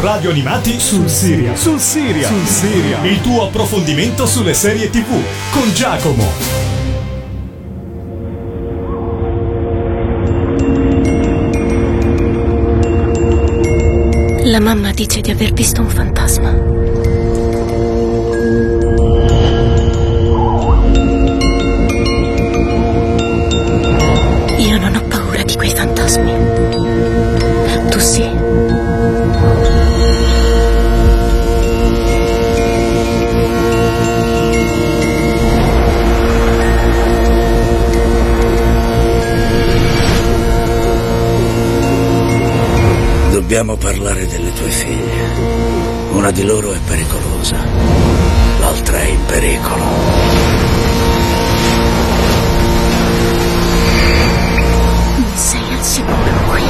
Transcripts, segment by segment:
Radio Animati sul Siria. Sul Siria. Sul Siria. Il tuo approfondimento sulle serie TV con Giacomo. La mamma dice di aver visto un fantasma. Dobbiamo parlare delle tue figlie. Una di loro è pericolosa, l'altra è in pericolo. Non sei al sicuro qui.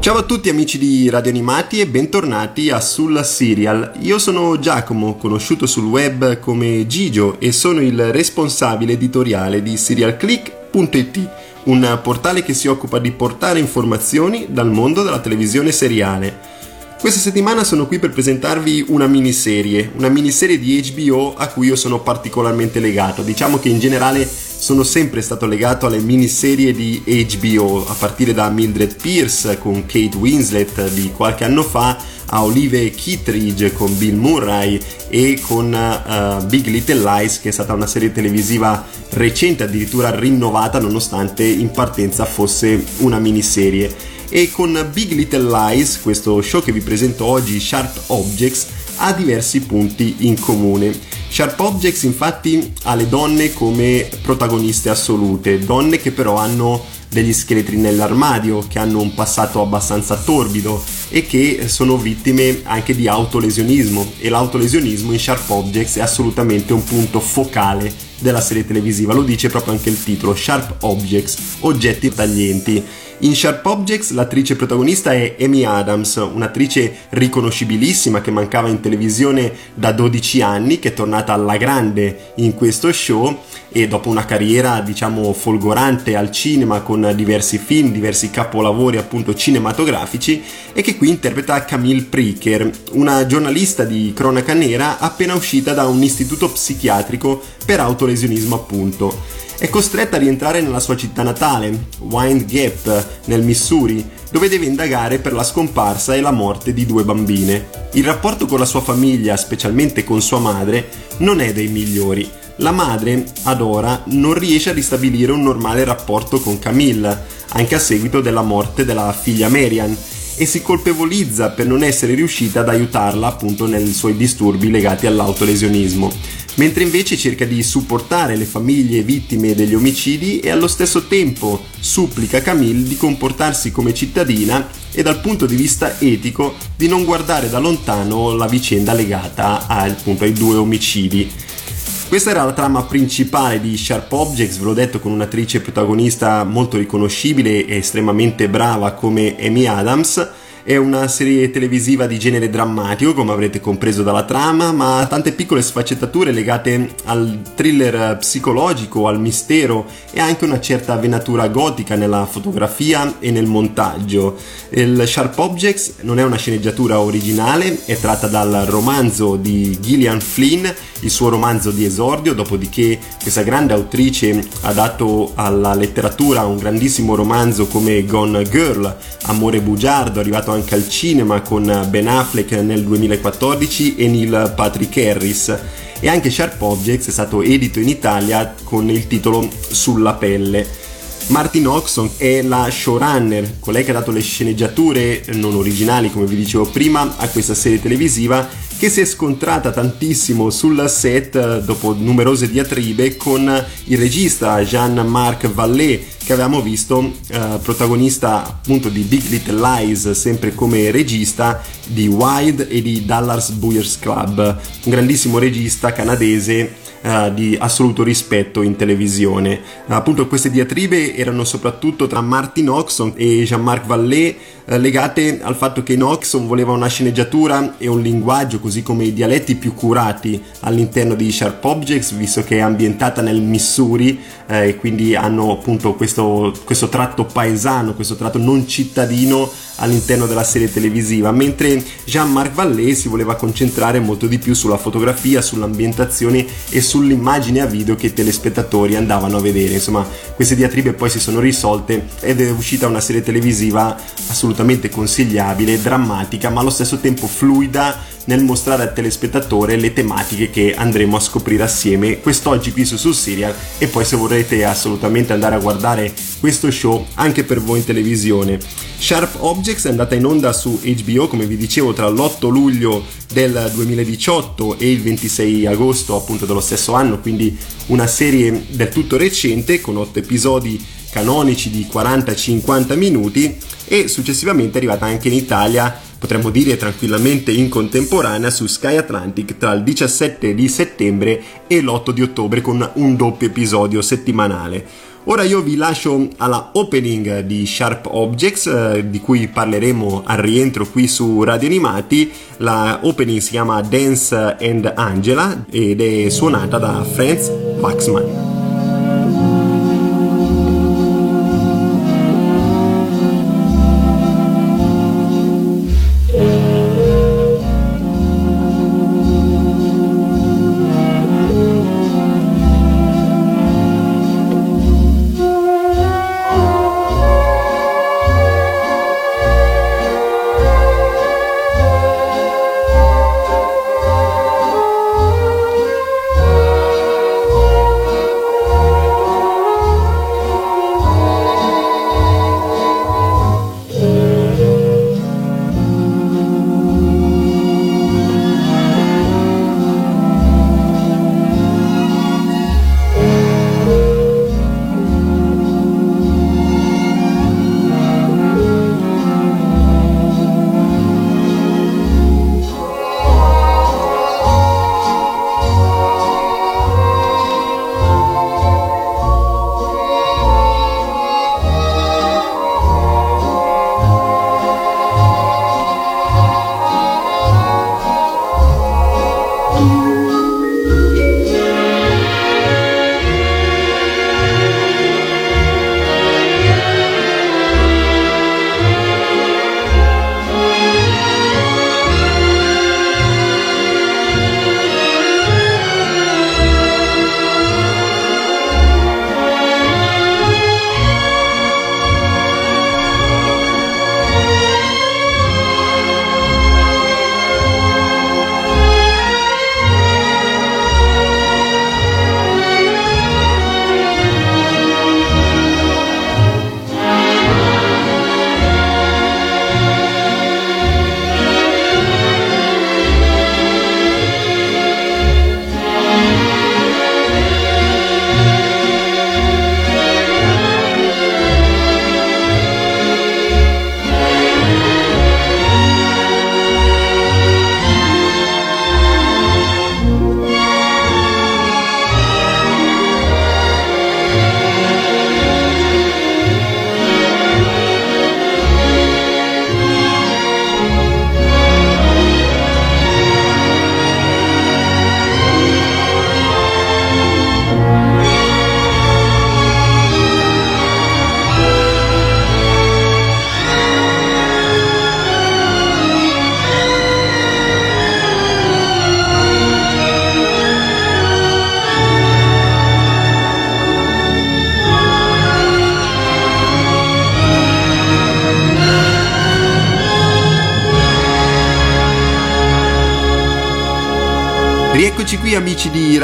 Ciao a tutti amici di Radio Animati e bentornati a Sulla Serial. Io sono Giacomo, conosciuto sul web come Gigio e sono il responsabile editoriale di serialclick.it, un portale che si occupa di portare informazioni dal mondo della televisione seriale. Questa settimana sono qui per presentarvi una miniserie, una miniserie di HBO a cui io sono particolarmente legato. Diciamo che in generale sono sempre stato legato alle miniserie di HBO, a partire da Mildred Pierce con Kate Winslet di qualche anno fa, a Olive Kittredge con Bill Murray e con uh, Big Little Lies che è stata una serie televisiva recente, addirittura rinnovata nonostante in partenza fosse una miniserie e con Big Little Lies, questo show che vi presento oggi, Sharp Objects, ha diversi punti in comune. Sharp Objects infatti ha le donne come protagoniste assolute, donne che però hanno degli scheletri nell'armadio, che hanno un passato abbastanza torbido e che sono vittime anche di autolesionismo e l'autolesionismo in Sharp Objects è assolutamente un punto focale della serie televisiva, lo dice proprio anche il titolo, Sharp Objects, oggetti taglienti. In Sharp Objects l'attrice protagonista è Amy Adams, un'attrice riconoscibilissima che mancava in televisione da 12 anni, che è tornata alla grande in questo show e dopo una carriera diciamo folgorante al cinema con diversi film, diversi capolavori appunto cinematografici e che qui interpreta Camille Pricker, una giornalista di cronaca nera appena uscita da un istituto psichiatrico per autolesionismo appunto è costretta a rientrare nella sua città natale, Wind Gap, nel Missouri, dove deve indagare per la scomparsa e la morte di due bambine. Il rapporto con la sua famiglia, specialmente con sua madre, non è dei migliori. La madre, ad ora, non riesce a ristabilire un normale rapporto con Camille, anche a seguito della morte della figlia Marian, e si colpevolizza per non essere riuscita ad aiutarla appunto nei suoi disturbi legati all'autolesionismo mentre invece cerca di supportare le famiglie vittime degli omicidi e allo stesso tempo supplica Camille di comportarsi come cittadina e dal punto di vista etico di non guardare da lontano la vicenda legata appunto ai due omicidi. Questa era la trama principale di Sharp Objects, ve l'ho detto, con un'attrice protagonista molto riconoscibile e estremamente brava come Amy Adams è una serie televisiva di genere drammatico, come avrete compreso dalla trama, ma ha tante piccole sfaccettature legate al thriller psicologico, al mistero e anche una certa venatura gotica nella fotografia e nel montaggio. Il Sharp Objects non è una sceneggiatura originale, è tratta dal romanzo di Gillian Flynn, il suo romanzo di esordio, dopodiché questa grande autrice ha dato alla letteratura un grandissimo romanzo come Gone Girl, Amore bugiardo, arrivato anche al cinema con Ben Affleck nel 2014 e Neil Patrick Harris e anche Sharp Objects è stato edito in Italia con il titolo Sulla pelle. Martin Oxon è la showrunner, colei che ha dato le sceneggiature non originali, come vi dicevo prima, a questa serie televisiva che si è scontrata tantissimo sul set dopo numerose diatribe con il regista Jean-Marc Vallée che avevamo visto eh, protagonista appunto di Big Little Lies sempre come regista di Wild e di Dallas Buyers Club un grandissimo regista canadese uh, di assoluto rispetto in televisione. Appunto queste diatribe erano soprattutto tra Martin Oxon e Jean-Marc Vallée uh, legate al fatto che Oxon voleva una sceneggiatura e un linguaggio così come i dialetti più curati all'interno di Sharp Objects visto che è ambientata nel Missouri e quindi hanno appunto questo, questo tratto paesano, questo tratto non cittadino all'interno della serie televisiva, mentre Jean-Marc Vallée si voleva concentrare molto di più sulla fotografia, sull'ambientazione e sull'immagine a video che i telespettatori andavano a vedere. Insomma, queste diatribe poi si sono risolte ed è uscita una serie televisiva assolutamente consigliabile, drammatica, ma allo stesso tempo fluida nel mostrare al telespettatore le tematiche che andremo a scoprire assieme quest'oggi qui su Sul Serial. E poi se vorrete assolutamente andare a guardare questo show anche per voi in televisione. Sharp Objects è andata in onda su HBO come vi dicevo tra l'8 luglio del 2018 e il 26 agosto appunto dello stesso anno. Quindi una serie del tutto recente con 8 episodi canonici di 40-50 minuti. E successivamente è arrivata anche in Italia potremmo dire tranquillamente in contemporanea su Sky Atlantic tra il 17 di settembre e l'8 di ottobre con un doppio episodio settimanale. Ora io vi lascio alla opening di Sharp Objects eh, di cui parleremo al rientro qui su Radio Animati. La opening si chiama Dance and Angela ed è suonata da Franz Waxman.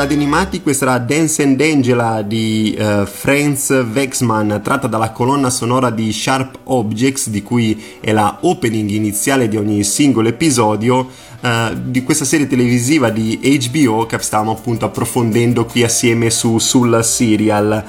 Animati, questa era Dance and Angela di uh, Franz Wexman tratta dalla colonna sonora di Sharp Objects di cui è la opening iniziale di ogni singolo episodio uh, di questa serie televisiva di HBO che stavamo appunto approfondendo qui assieme su, sul serial.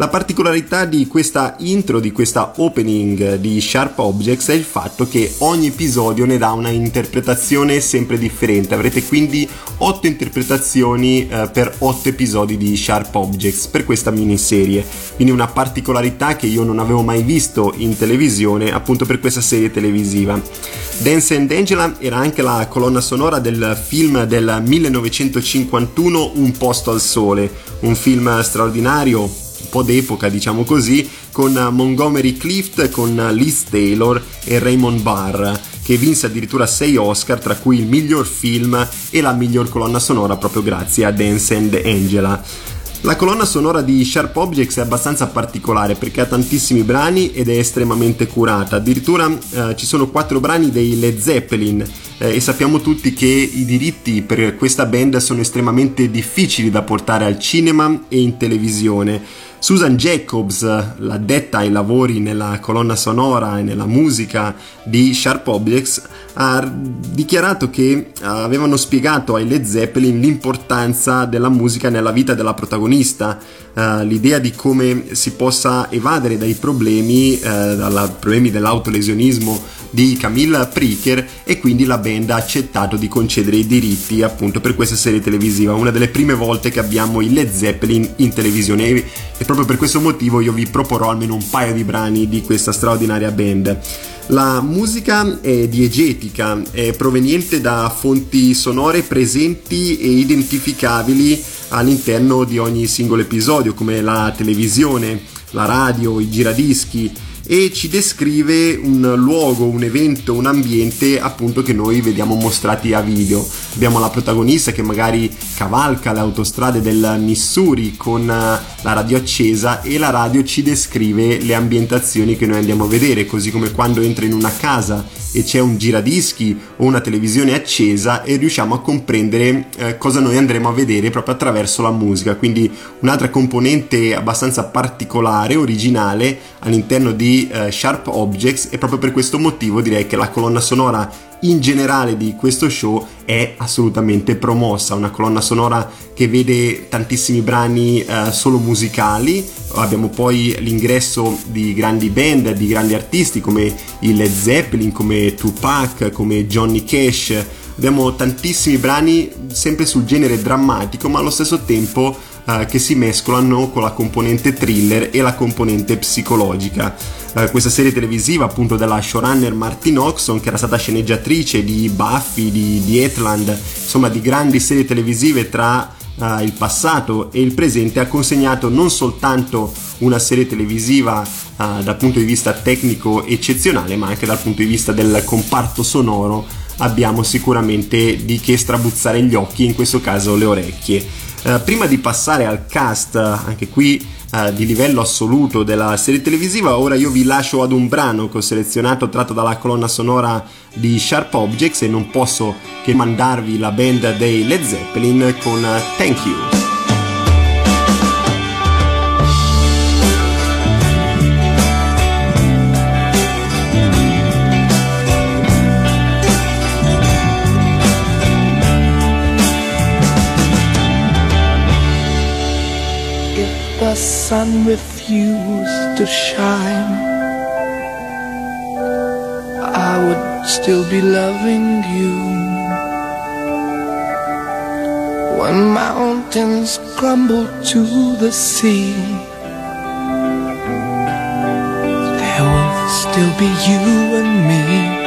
La particolarità di questa intro, di questa opening di Sharp Objects è il fatto che ogni episodio ne dà una interpretazione sempre differente. Avrete quindi 8 interpretazioni eh, per 8 episodi di Sharp Objects per questa miniserie. Quindi una particolarità che io non avevo mai visto in televisione appunto per questa serie televisiva. Dance and Angela era anche la colonna sonora del film del 1951 Un posto al sole, un film straordinario po' d'epoca, diciamo così, con Montgomery Clift, con Liz Taylor e Raymond Barr che vinse addirittura 6 Oscar, tra cui il miglior film e la miglior colonna sonora proprio grazie a Dance and Angela. La colonna sonora di Sharp Objects è abbastanza particolare perché ha tantissimi brani ed è estremamente curata. Addirittura eh, ci sono quattro brani dei Led Zeppelin eh, e sappiamo tutti che i diritti per questa band sono estremamente difficili da portare al cinema e in televisione. Susan Jacobs, l'addetta ai lavori nella colonna sonora e nella musica di Sharp Objects, ha dichiarato che avevano spiegato ai Led Zeppelin l'importanza della musica nella vita della protagonista, uh, l'idea di come si possa evadere dai problemi, uh, dai problemi dell'autolesionismo di Camilla Pricker e quindi la band ha accettato di concedere i diritti appunto per questa serie televisiva, una delle prime volte che abbiamo i Led Zeppelin in televisione e proprio per questo motivo io vi proporrò almeno un paio di brani di questa straordinaria band. La musica è diegetica, è proveniente da fonti sonore presenti e identificabili all'interno di ogni singolo episodio, come la televisione, la radio, i giradischi, e ci descrive un luogo, un evento, un ambiente appunto che noi vediamo mostrati a video. Abbiamo la protagonista che magari cavalca le autostrade del Missouri con eh, la radio accesa e la radio ci descrive le ambientazioni che noi andiamo a vedere, così come quando entra in una casa e c'è un giradischi o una televisione accesa e riusciamo a comprendere eh, cosa noi andremo a vedere proprio attraverso la musica. Quindi un'altra componente abbastanza particolare, originale all'interno di uh, Sharp Objects e proprio per questo motivo direi che la colonna sonora in generale di questo show è assolutamente promossa, una colonna sonora che vede tantissimi brani uh, solo musicali, abbiamo poi l'ingresso di grandi band, di grandi artisti come i Led Zeppelin, come Tupac, come Johnny Cash, abbiamo tantissimi brani sempre sul genere drammatico ma allo stesso tempo uh, che si mescolano con la componente thriller e la componente psicologica eh, questa serie televisiva appunto della showrunner Martin Oxon che era stata sceneggiatrice di Buffy, di, di Etland, insomma di grandi serie televisive tra uh, il passato e il presente ha consegnato non soltanto una serie televisiva uh, dal punto di vista tecnico eccezionale ma anche dal punto di vista del comparto sonoro abbiamo sicuramente di che strabuzzare gli occhi in questo caso le orecchie. Uh, prima di passare al cast anche qui uh, di livello assoluto della serie televisiva. Ora io vi lascio ad un brano che ho selezionato tratto dalla colonna sonora di Sharp Objects e non posso che mandarvi la band dei Led Zeppelin con Thank You. Sun refused to shine, I would still be loving you. When mountains crumble to the sea, there will still be you and me.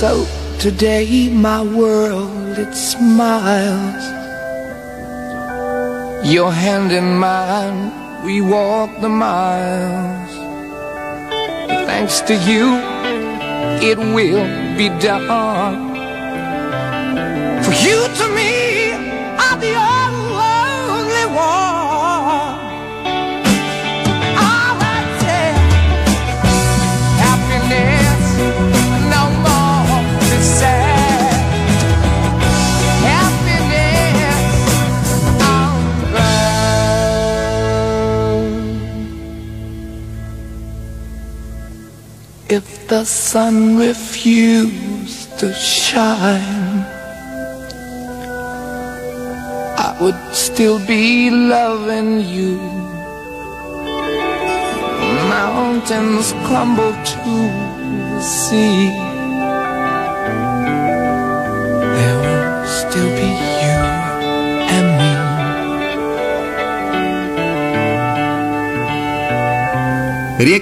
So today my world it smiles. Your hand in mine, we walk the miles. Thanks to you, it will be done. The sun refused to shine. I would still be loving you. Mountains crumble to the sea. There will still be you and me.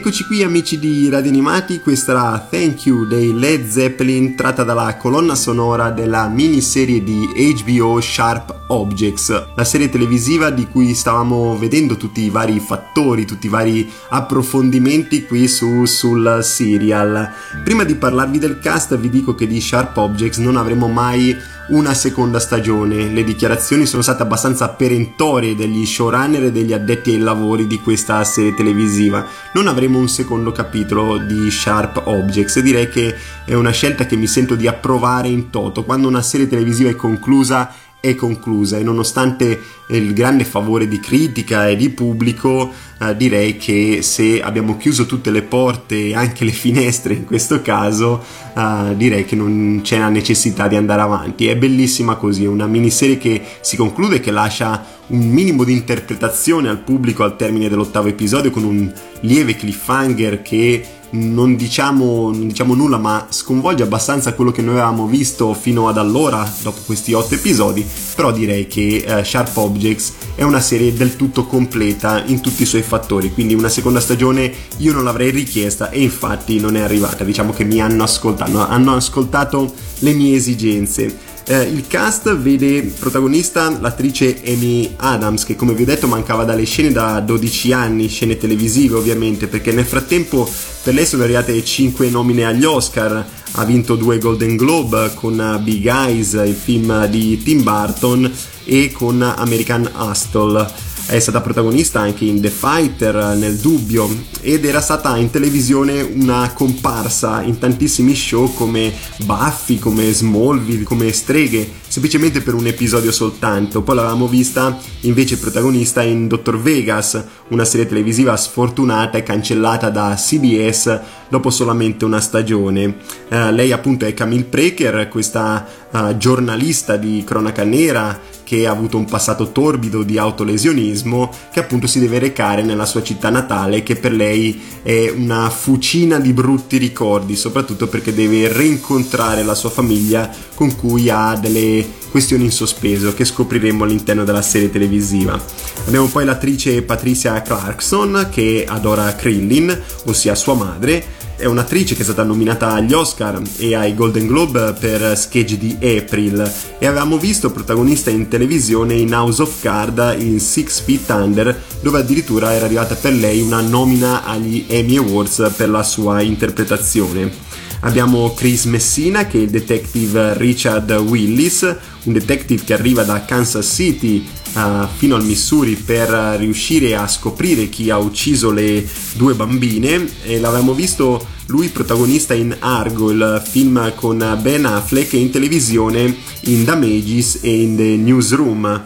Rieccoci qui amici di Radio Animati, questa era Thank You dei Led Zeppelin tratta dalla colonna sonora della miniserie di HBO Sharp Objects, la serie televisiva di cui stavamo vedendo tutti i vari fattori, tutti i vari approfondimenti qui su, sul serial. Prima di parlarvi del cast vi dico che di Sharp Objects non avremo mai una seconda stagione. Le dichiarazioni sono state abbastanza perentorie degli showrunner e degli addetti ai lavori di questa serie televisiva. Non avremo un secondo capitolo di Sharp Objects direi che è una scelta che mi sento di approvare in toto. Quando una serie televisiva è conclusa è conclusa. E nonostante il grande favore di critica e di pubblico eh, direi che se abbiamo chiuso tutte le porte e anche le finestre in questo caso eh, direi che non c'è la necessità di andare avanti. È bellissima così è una miniserie che si conclude che lascia un minimo di interpretazione al pubblico al termine dell'ottavo episodio con un lieve cliffhanger che non diciamo, non diciamo, nulla, ma sconvolge abbastanza quello che noi avevamo visto fino ad allora, dopo questi otto episodi. Però direi che uh, Sharp Objects è una serie del tutto completa in tutti i suoi fattori. Quindi una seconda stagione io non l'avrei richiesta e infatti non è arrivata. Diciamo che mi hanno ascoltato, hanno ascoltato le mie esigenze. Eh, il cast vede protagonista l'attrice Amy Adams, che come vi ho detto mancava dalle scene da 12 anni, scene televisive ovviamente, perché nel frattempo per lei sono arrivate 5 nomine agli Oscar, ha vinto due Golden Globe con Big Eyes, il film di Tim Burton, e con American Hustle è stata protagonista anche in The Fighter, nel dubbio, ed era stata in televisione una comparsa in tantissimi show come Buffy, come Smallville, come Streghe, semplicemente per un episodio soltanto. Poi l'avevamo vista invece protagonista in Dr. Vegas, una serie televisiva sfortunata e cancellata da CBS dopo solamente una stagione. Uh, lei appunto è Camille Preker, questa uh, giornalista di cronaca nera che ha avuto un passato torbido di autolesionismo, che appunto si deve recare nella sua città natale, che per lei è una fucina di brutti ricordi, soprattutto perché deve rincontrare la sua famiglia con cui ha delle questioni in sospeso che scopriremo all'interno della serie televisiva. Abbiamo poi l'attrice Patricia Clarkson che adora Krillin, ossia sua madre, è un'attrice che è stata nominata agli Oscar e ai Golden Globe per Sketch di April e avevamo visto protagonista in televisione in House of Card in Six Feet Under dove addirittura era arrivata per lei una nomina agli Emmy Awards per la sua interpretazione. Abbiamo Chris Messina che è il detective Richard Willis, un detective che arriva da Kansas City uh, fino al Missouri per riuscire a scoprire chi ha ucciso le due bambine e l'avevamo visto lui protagonista in Argo, il film con Ben Affleck e in televisione in The Mages e in The Newsroom.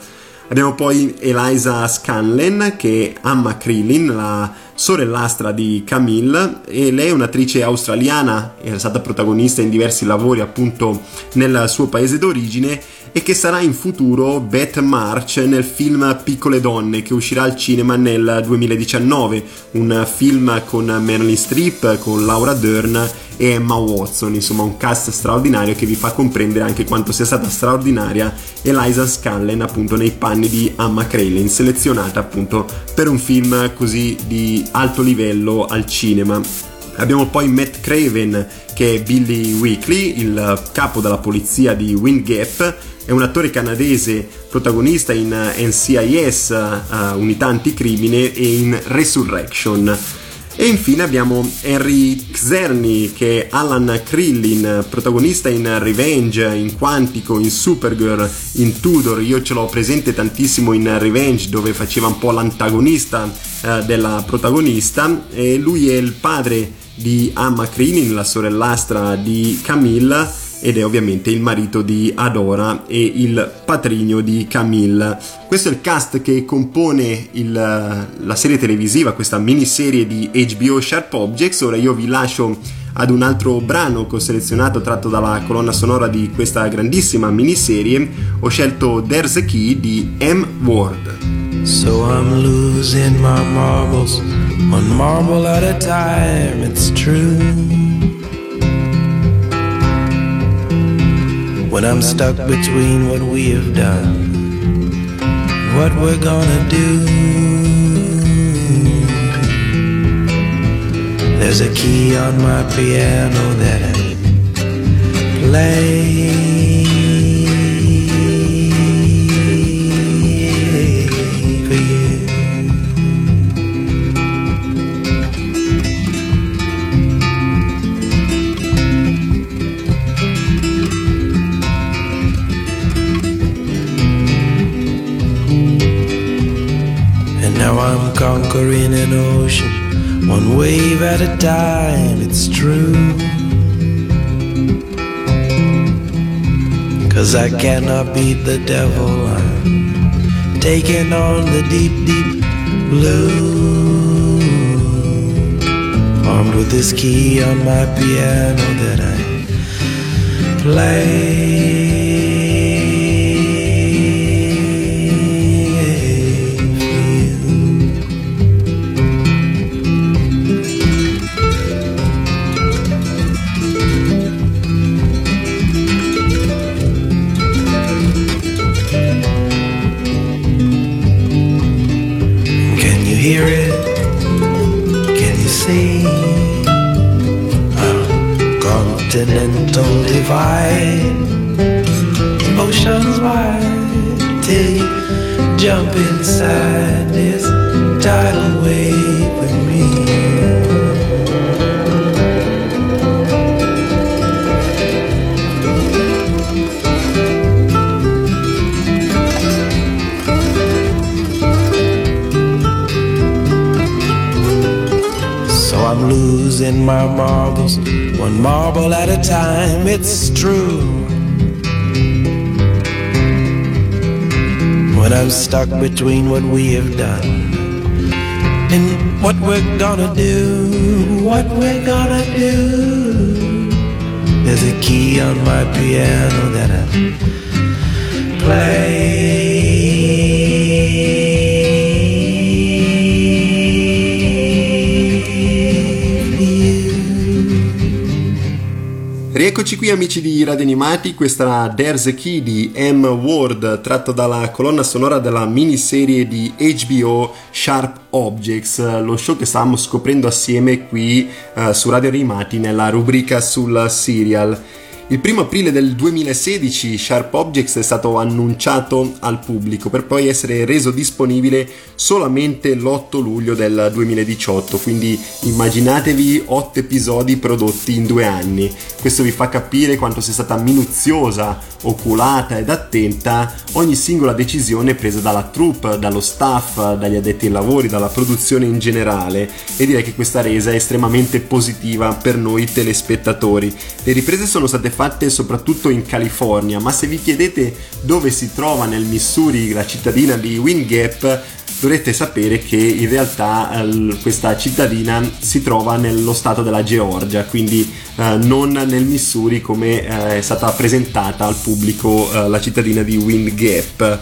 Abbiamo poi Eliza Scanlen che ama Krillin, la sorellastra di Camille e lei è un'attrice australiana, è stata protagonista in diversi lavori appunto nel suo paese d'origine e che sarà in futuro Beth March nel film Piccole donne che uscirà al cinema nel 2019, un film con Marilyn Streep, con Laura Dern e Emma Watson, insomma un cast straordinario che vi fa comprendere anche quanto sia stata straordinaria Eliza Scanlen appunto nei panni di Emma Kralin, selezionata appunto per un film così di alto livello al cinema. Abbiamo poi Matt Craven che è Billy Weekly, il capo della polizia di Wind Gap, è un attore canadese protagonista in NCIS, uh, Unità Anticrimine e in Resurrection. E infine abbiamo Henry Xerny che è Alan Krillin, protagonista in Revenge, in Quantico, in Supergirl, in Tudor. Io ce l'ho presente tantissimo in Revenge dove faceva un po' l'antagonista eh, della protagonista e lui è il padre di Amma Krillin, la sorellastra di Camilla ed è ovviamente il marito di Adora e il patrigno di Camille. Questo è il cast che compone il, la serie televisiva, questa miniserie di HBO Sharp Objects. Ora io vi lascio ad un altro brano che ho selezionato tratto dalla colonna sonora di questa grandissima miniserie. Ho scelto There's a Key di M. Ward. So I'm losing my marbles, one marble at a time, it's true. When I'm stuck between what we have done what we're gonna do. There's a key on my piano that I play. One wave at a time, it's true. Cause I cannot beat the devil, I'm taking on the deep, deep blue. Armed with this key on my piano that I play. Continental divide, oceans wide, till you jump inside this tidal wave losing my marbles, one marble at a time, it's true. When I'm stuck between what we have done and what we're gonna do, what we're gonna do. There's a key on my piano that I play. Rieccoci qui amici di Radio Animati, questa era There's a Key di M. Ward tratto dalla colonna sonora della miniserie di HBO Sharp Objects, lo show che stavamo scoprendo assieme qui uh, su Radio Animati nella rubrica sul serial. Il primo aprile del 2016 Sharp Objects è stato annunciato al pubblico per poi essere reso disponibile solamente l'8 luglio del 2018, quindi immaginatevi 8 episodi prodotti in due anni. Questo vi fa capire quanto sia stata minuziosa, oculata ed attenta ogni singola decisione presa dalla troupe, dallo staff, dagli addetti ai lavori, dalla produzione in generale e direi che questa resa è estremamente positiva per noi telespettatori. Le riprese sono state fatte fatte soprattutto in California, ma se vi chiedete dove si trova nel Missouri la cittadina di Wind Gap, dovrete sapere che in realtà eh, questa cittadina si trova nello stato della Georgia, quindi eh, non nel Missouri come eh, è stata presentata al pubblico eh, la cittadina di Wind Gap.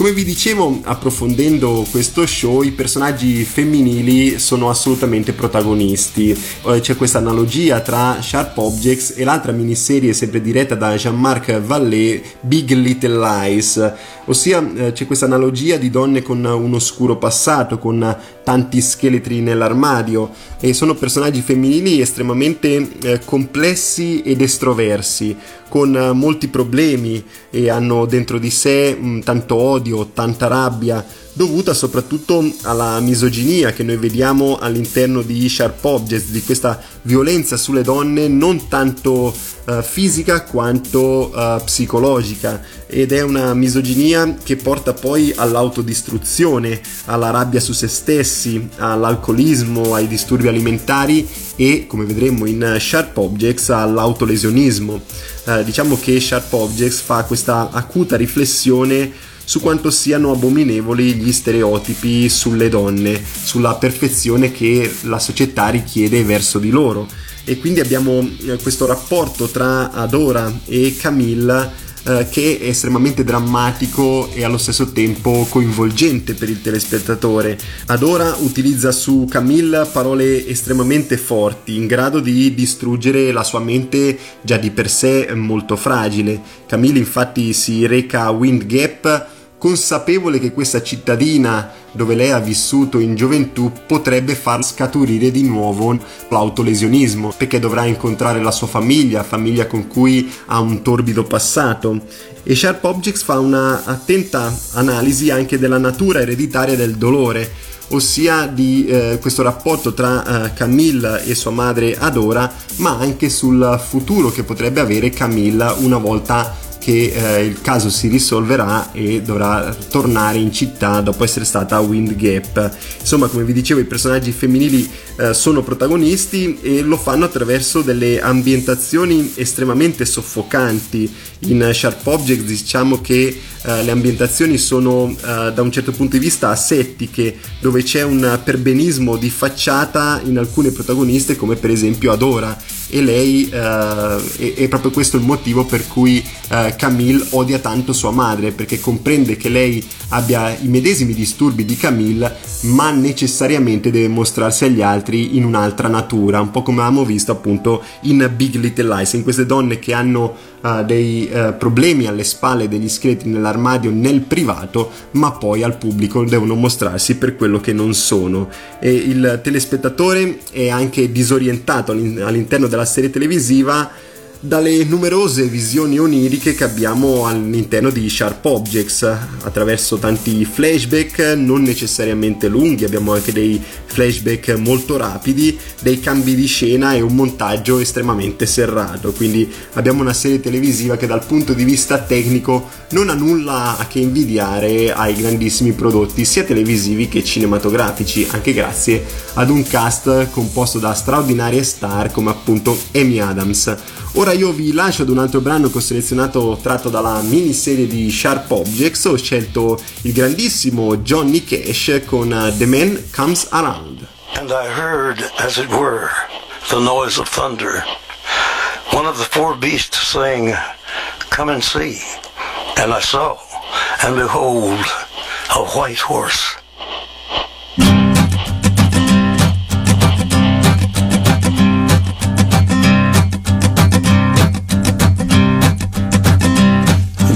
Come vi dicevo, approfondendo questo show, i personaggi femminili sono assolutamente protagonisti. Eh, c'è questa analogia tra Sharp Objects e l'altra miniserie sempre diretta da Jean-Marc Vallée, Big Little Lies, ossia eh, c'è questa analogia di donne con un oscuro passato, con tanti scheletri nell'armadio. E sono personaggi femminili estremamente eh, complessi ed estroversi con eh, molti problemi e hanno dentro di sé mh, tanto odio, tanta rabbia, dovuta soprattutto alla misoginia che noi vediamo all'interno di Sharp Objects, di questa violenza sulle donne non tanto uh, fisica quanto uh, psicologica ed è una misoginia che porta poi all'autodistruzione, alla rabbia su se stessi, all'alcolismo, ai disturbi alimentari e come vedremo in Sharp Objects all'autolesionismo. Uh, diciamo che Sharp Objects fa questa acuta riflessione su quanto siano abominevoli gli stereotipi sulle donne, sulla perfezione che la società richiede verso di loro. E quindi abbiamo eh, questo rapporto tra Adora e Camilla eh, che è estremamente drammatico e allo stesso tempo coinvolgente per il telespettatore. Adora utilizza su Camille parole estremamente forti, in grado di distruggere la sua mente già di per sé molto fragile. Camille infatti si reca a Wind Gap consapevole che questa cittadina dove lei ha vissuto in gioventù potrebbe far scaturire di nuovo l'autolesionismo perché dovrà incontrare la sua famiglia, famiglia con cui ha un torbido passato. E Sharp Objects fa una attenta analisi anche della natura ereditaria del dolore ossia di eh, questo rapporto tra eh, Camilla e sua madre Adora, ma anche sul futuro che potrebbe avere Camilla una volta che eh, il caso si risolverà e dovrà tornare in città dopo essere stata a Wind Gap. Insomma, come vi dicevo, i personaggi femminili eh, sono protagonisti e lo fanno attraverso delle ambientazioni estremamente soffocanti. In Sharp Objects diciamo che eh, le ambientazioni sono eh, da un certo punto di vista asettiche, dove c'è un perbenismo di facciata in alcune protagoniste, come per esempio Adora. E lei eh, è, proprio questo il motivo per cui eh, Camille odia tanto sua madre perché comprende che lei abbia i medesimi disturbi di Camille ma necessariamente deve mostrarsi agli altri in un'altra natura un po' come abbiamo visto appunto in Big Little Lies in queste donne che hanno uh, dei problemi alle spalle degli scheletri nell'armadio nel privato ma poi al pubblico devono mostrarsi per quello che non sono. E il telespettatore è anche disorientato all'interno della serie televisiva dalle numerose visioni oniriche che abbiamo all'interno di Sharp Objects attraverso tanti flashback non necessariamente lunghi, abbiamo anche dei flashback molto rapidi, dei cambi di scena e un montaggio estremamente serrato, quindi abbiamo una serie televisiva che dal punto di vista tecnico non ha nulla a che invidiare ai grandissimi prodotti sia televisivi che cinematografici, anche grazie ad un cast composto da straordinarie star come appunto Amy Adams. Ora io vi lascio ad un altro brano che ho selezionato tratto dalla miniserie di Sharp Objects, ho scelto il grandissimo Johnny Cash con uh, The Man Comes Around. And I heard, as it were, the noise of thunder. One of the four beasts saying, Come and see. And I saw, and behold, a white horse.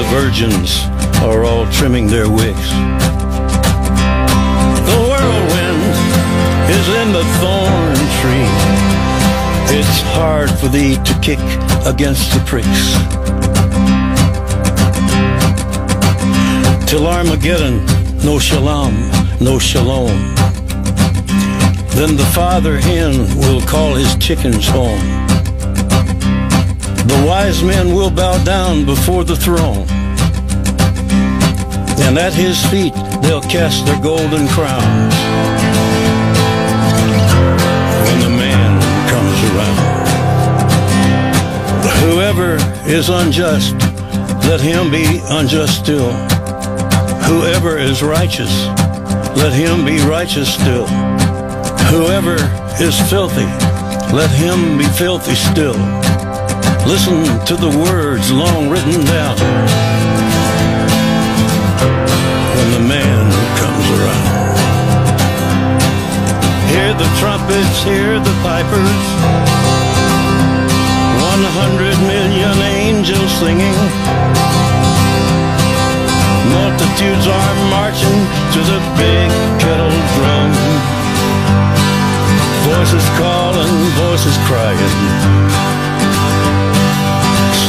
The virgins are all trimming their wicks. The whirlwind is in the thorn tree. It's hard for thee to kick against the pricks. Till Armageddon, no shalom, no shalom. Then the father hen will call his chickens home. The wise men will bow down before the throne. And at his feet they'll cast their golden crowns. When the man comes around. Whoever is unjust, let him be unjust still. Whoever is righteous, let him be righteous still. Whoever is filthy, let him be filthy still. Listen to the words long written down when the man comes around. Hear the trumpets, hear the pipers. One hundred million angels singing. Multitudes are marching to the big kettle drum. Voices calling, voices crying.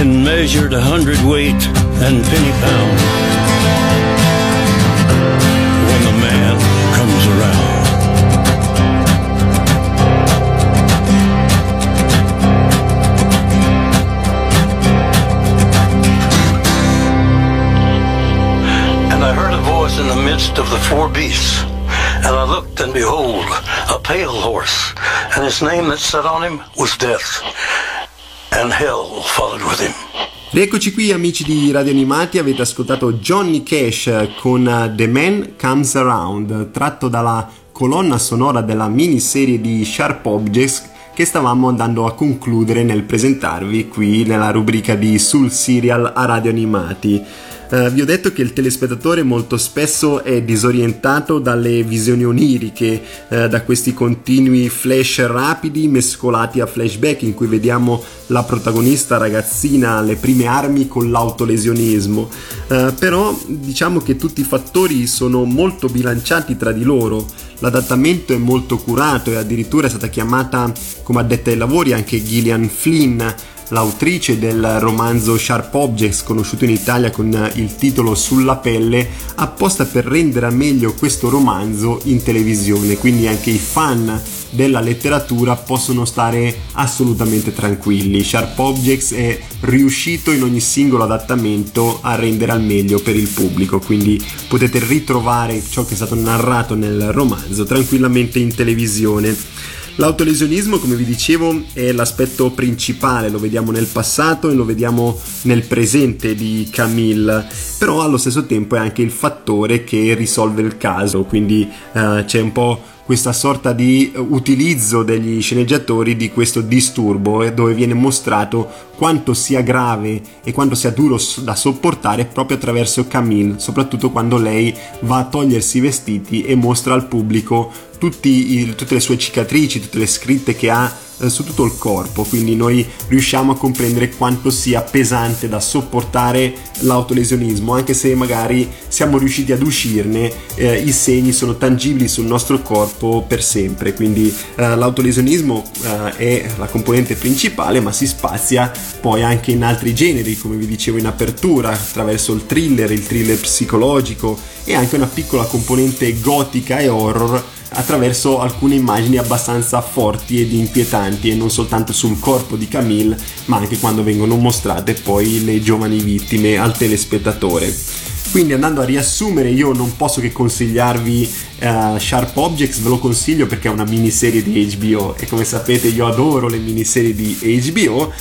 In measured a hundredweight and penny pound. When the man comes around. And I heard a voice in the midst of the four beasts. And I looked, and behold, a pale horse, and his name that sat on him was Death, and hell followed with him. Rieccoci qui amici di Radio Animati, avete ascoltato Johnny Cash con The Man Comes Around, tratto dalla colonna sonora della miniserie di Sharp Objects che stavamo andando a concludere nel presentarvi qui nella rubrica di Sul Serial a Radio Animati. Uh, vi ho detto che il telespettatore molto spesso è disorientato dalle visioni oniriche, uh, da questi continui flash rapidi mescolati a flashback in cui vediamo la protagonista ragazzina alle prime armi con l'autolesionismo. Uh, però diciamo che tutti i fattori sono molto bilanciati tra di loro. L'adattamento è molto curato e addirittura è stata chiamata come addetta ai lavori anche Gillian Flynn l'autrice del romanzo Sharp Objects, conosciuto in Italia con il titolo Sulla pelle, apposta per rendere meglio questo romanzo in televisione, quindi anche i fan della letteratura possono stare assolutamente tranquilli. Sharp Objects è riuscito in ogni singolo adattamento a rendere al meglio per il pubblico, quindi potete ritrovare ciò che è stato narrato nel romanzo tranquillamente in televisione. L'autolesionismo, come vi dicevo, è l'aspetto principale, lo vediamo nel passato e lo vediamo nel presente di Camille, però allo stesso tempo è anche il fattore che risolve il caso, quindi uh, c'è un po' questa sorta di utilizzo degli sceneggiatori di questo disturbo eh, dove viene mostrato quanto sia grave e quanto sia duro da sopportare proprio attraverso Camille, soprattutto quando lei va a togliersi i vestiti e mostra al pubblico i, tutte le sue cicatrici, tutte le scritte che ha eh, su tutto il corpo, quindi noi riusciamo a comprendere quanto sia pesante da sopportare l'autolesionismo, anche se magari siamo riusciti ad uscirne, eh, i segni sono tangibili sul nostro corpo per sempre, quindi eh, l'autolesionismo eh, è la componente principale, ma si spazia poi anche in altri generi, come vi dicevo in apertura, attraverso il thriller, il thriller psicologico e anche una piccola componente gotica e horror attraverso alcune immagini abbastanza forti ed inquietanti e non soltanto sul corpo di Camille ma anche quando vengono mostrate poi le giovani vittime al telespettatore. Quindi andando a riassumere io non posso che consigliarvi uh, Sharp Objects, ve lo consiglio perché è una miniserie di HBO e come sapete io adoro le miniserie di HBO,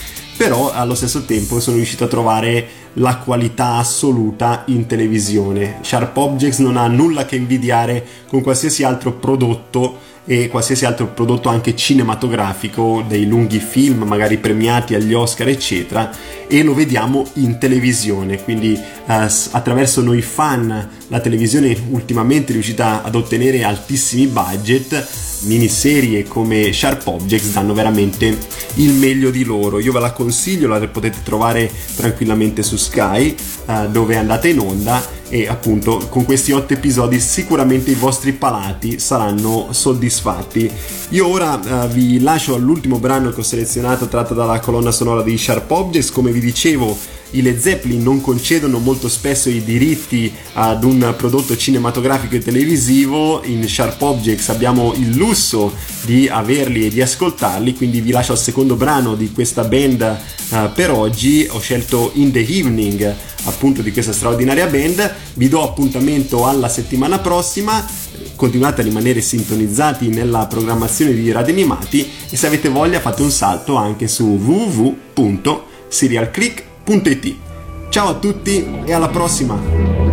però allo stesso tempo sono riuscito a trovare la qualità assoluta in televisione. Sharp Objects non ha nulla che invidiare con qualsiasi altro prodotto e qualsiasi altro prodotto anche cinematografico, dei lunghi film magari premiati agli Oscar eccetera e lo vediamo in televisione, quindi eh, attraverso noi fan la televisione ultimamente è riuscita ad ottenere altissimi budget, miniserie come Sharp Objects danno veramente il meglio di loro. Io ve la consiglio, la potete trovare tranquillamente su Sky eh, dove andate in onda e appunto con questi otto episodi sicuramente i vostri palati saranno soddisfatti. Io ora uh, vi lascio all'ultimo brano che ho selezionato tratto dalla colonna sonora di Sharp Objects, come vi dicevo i Led Zeppelin non concedono molto spesso i diritti ad un prodotto cinematografico e televisivo, in Sharp Objects abbiamo il lusso di averli e di ascoltarli, quindi vi lascio al secondo brano di questa band uh, per oggi, ho scelto In the Evening appunto di questa straordinaria band, vi do appuntamento alla settimana prossima, continuate a rimanere sintonizzati nella programmazione di Radio Animati e se avete voglia fate un salto anche su www.serialclick.com. Ciao a tutti e alla prossima!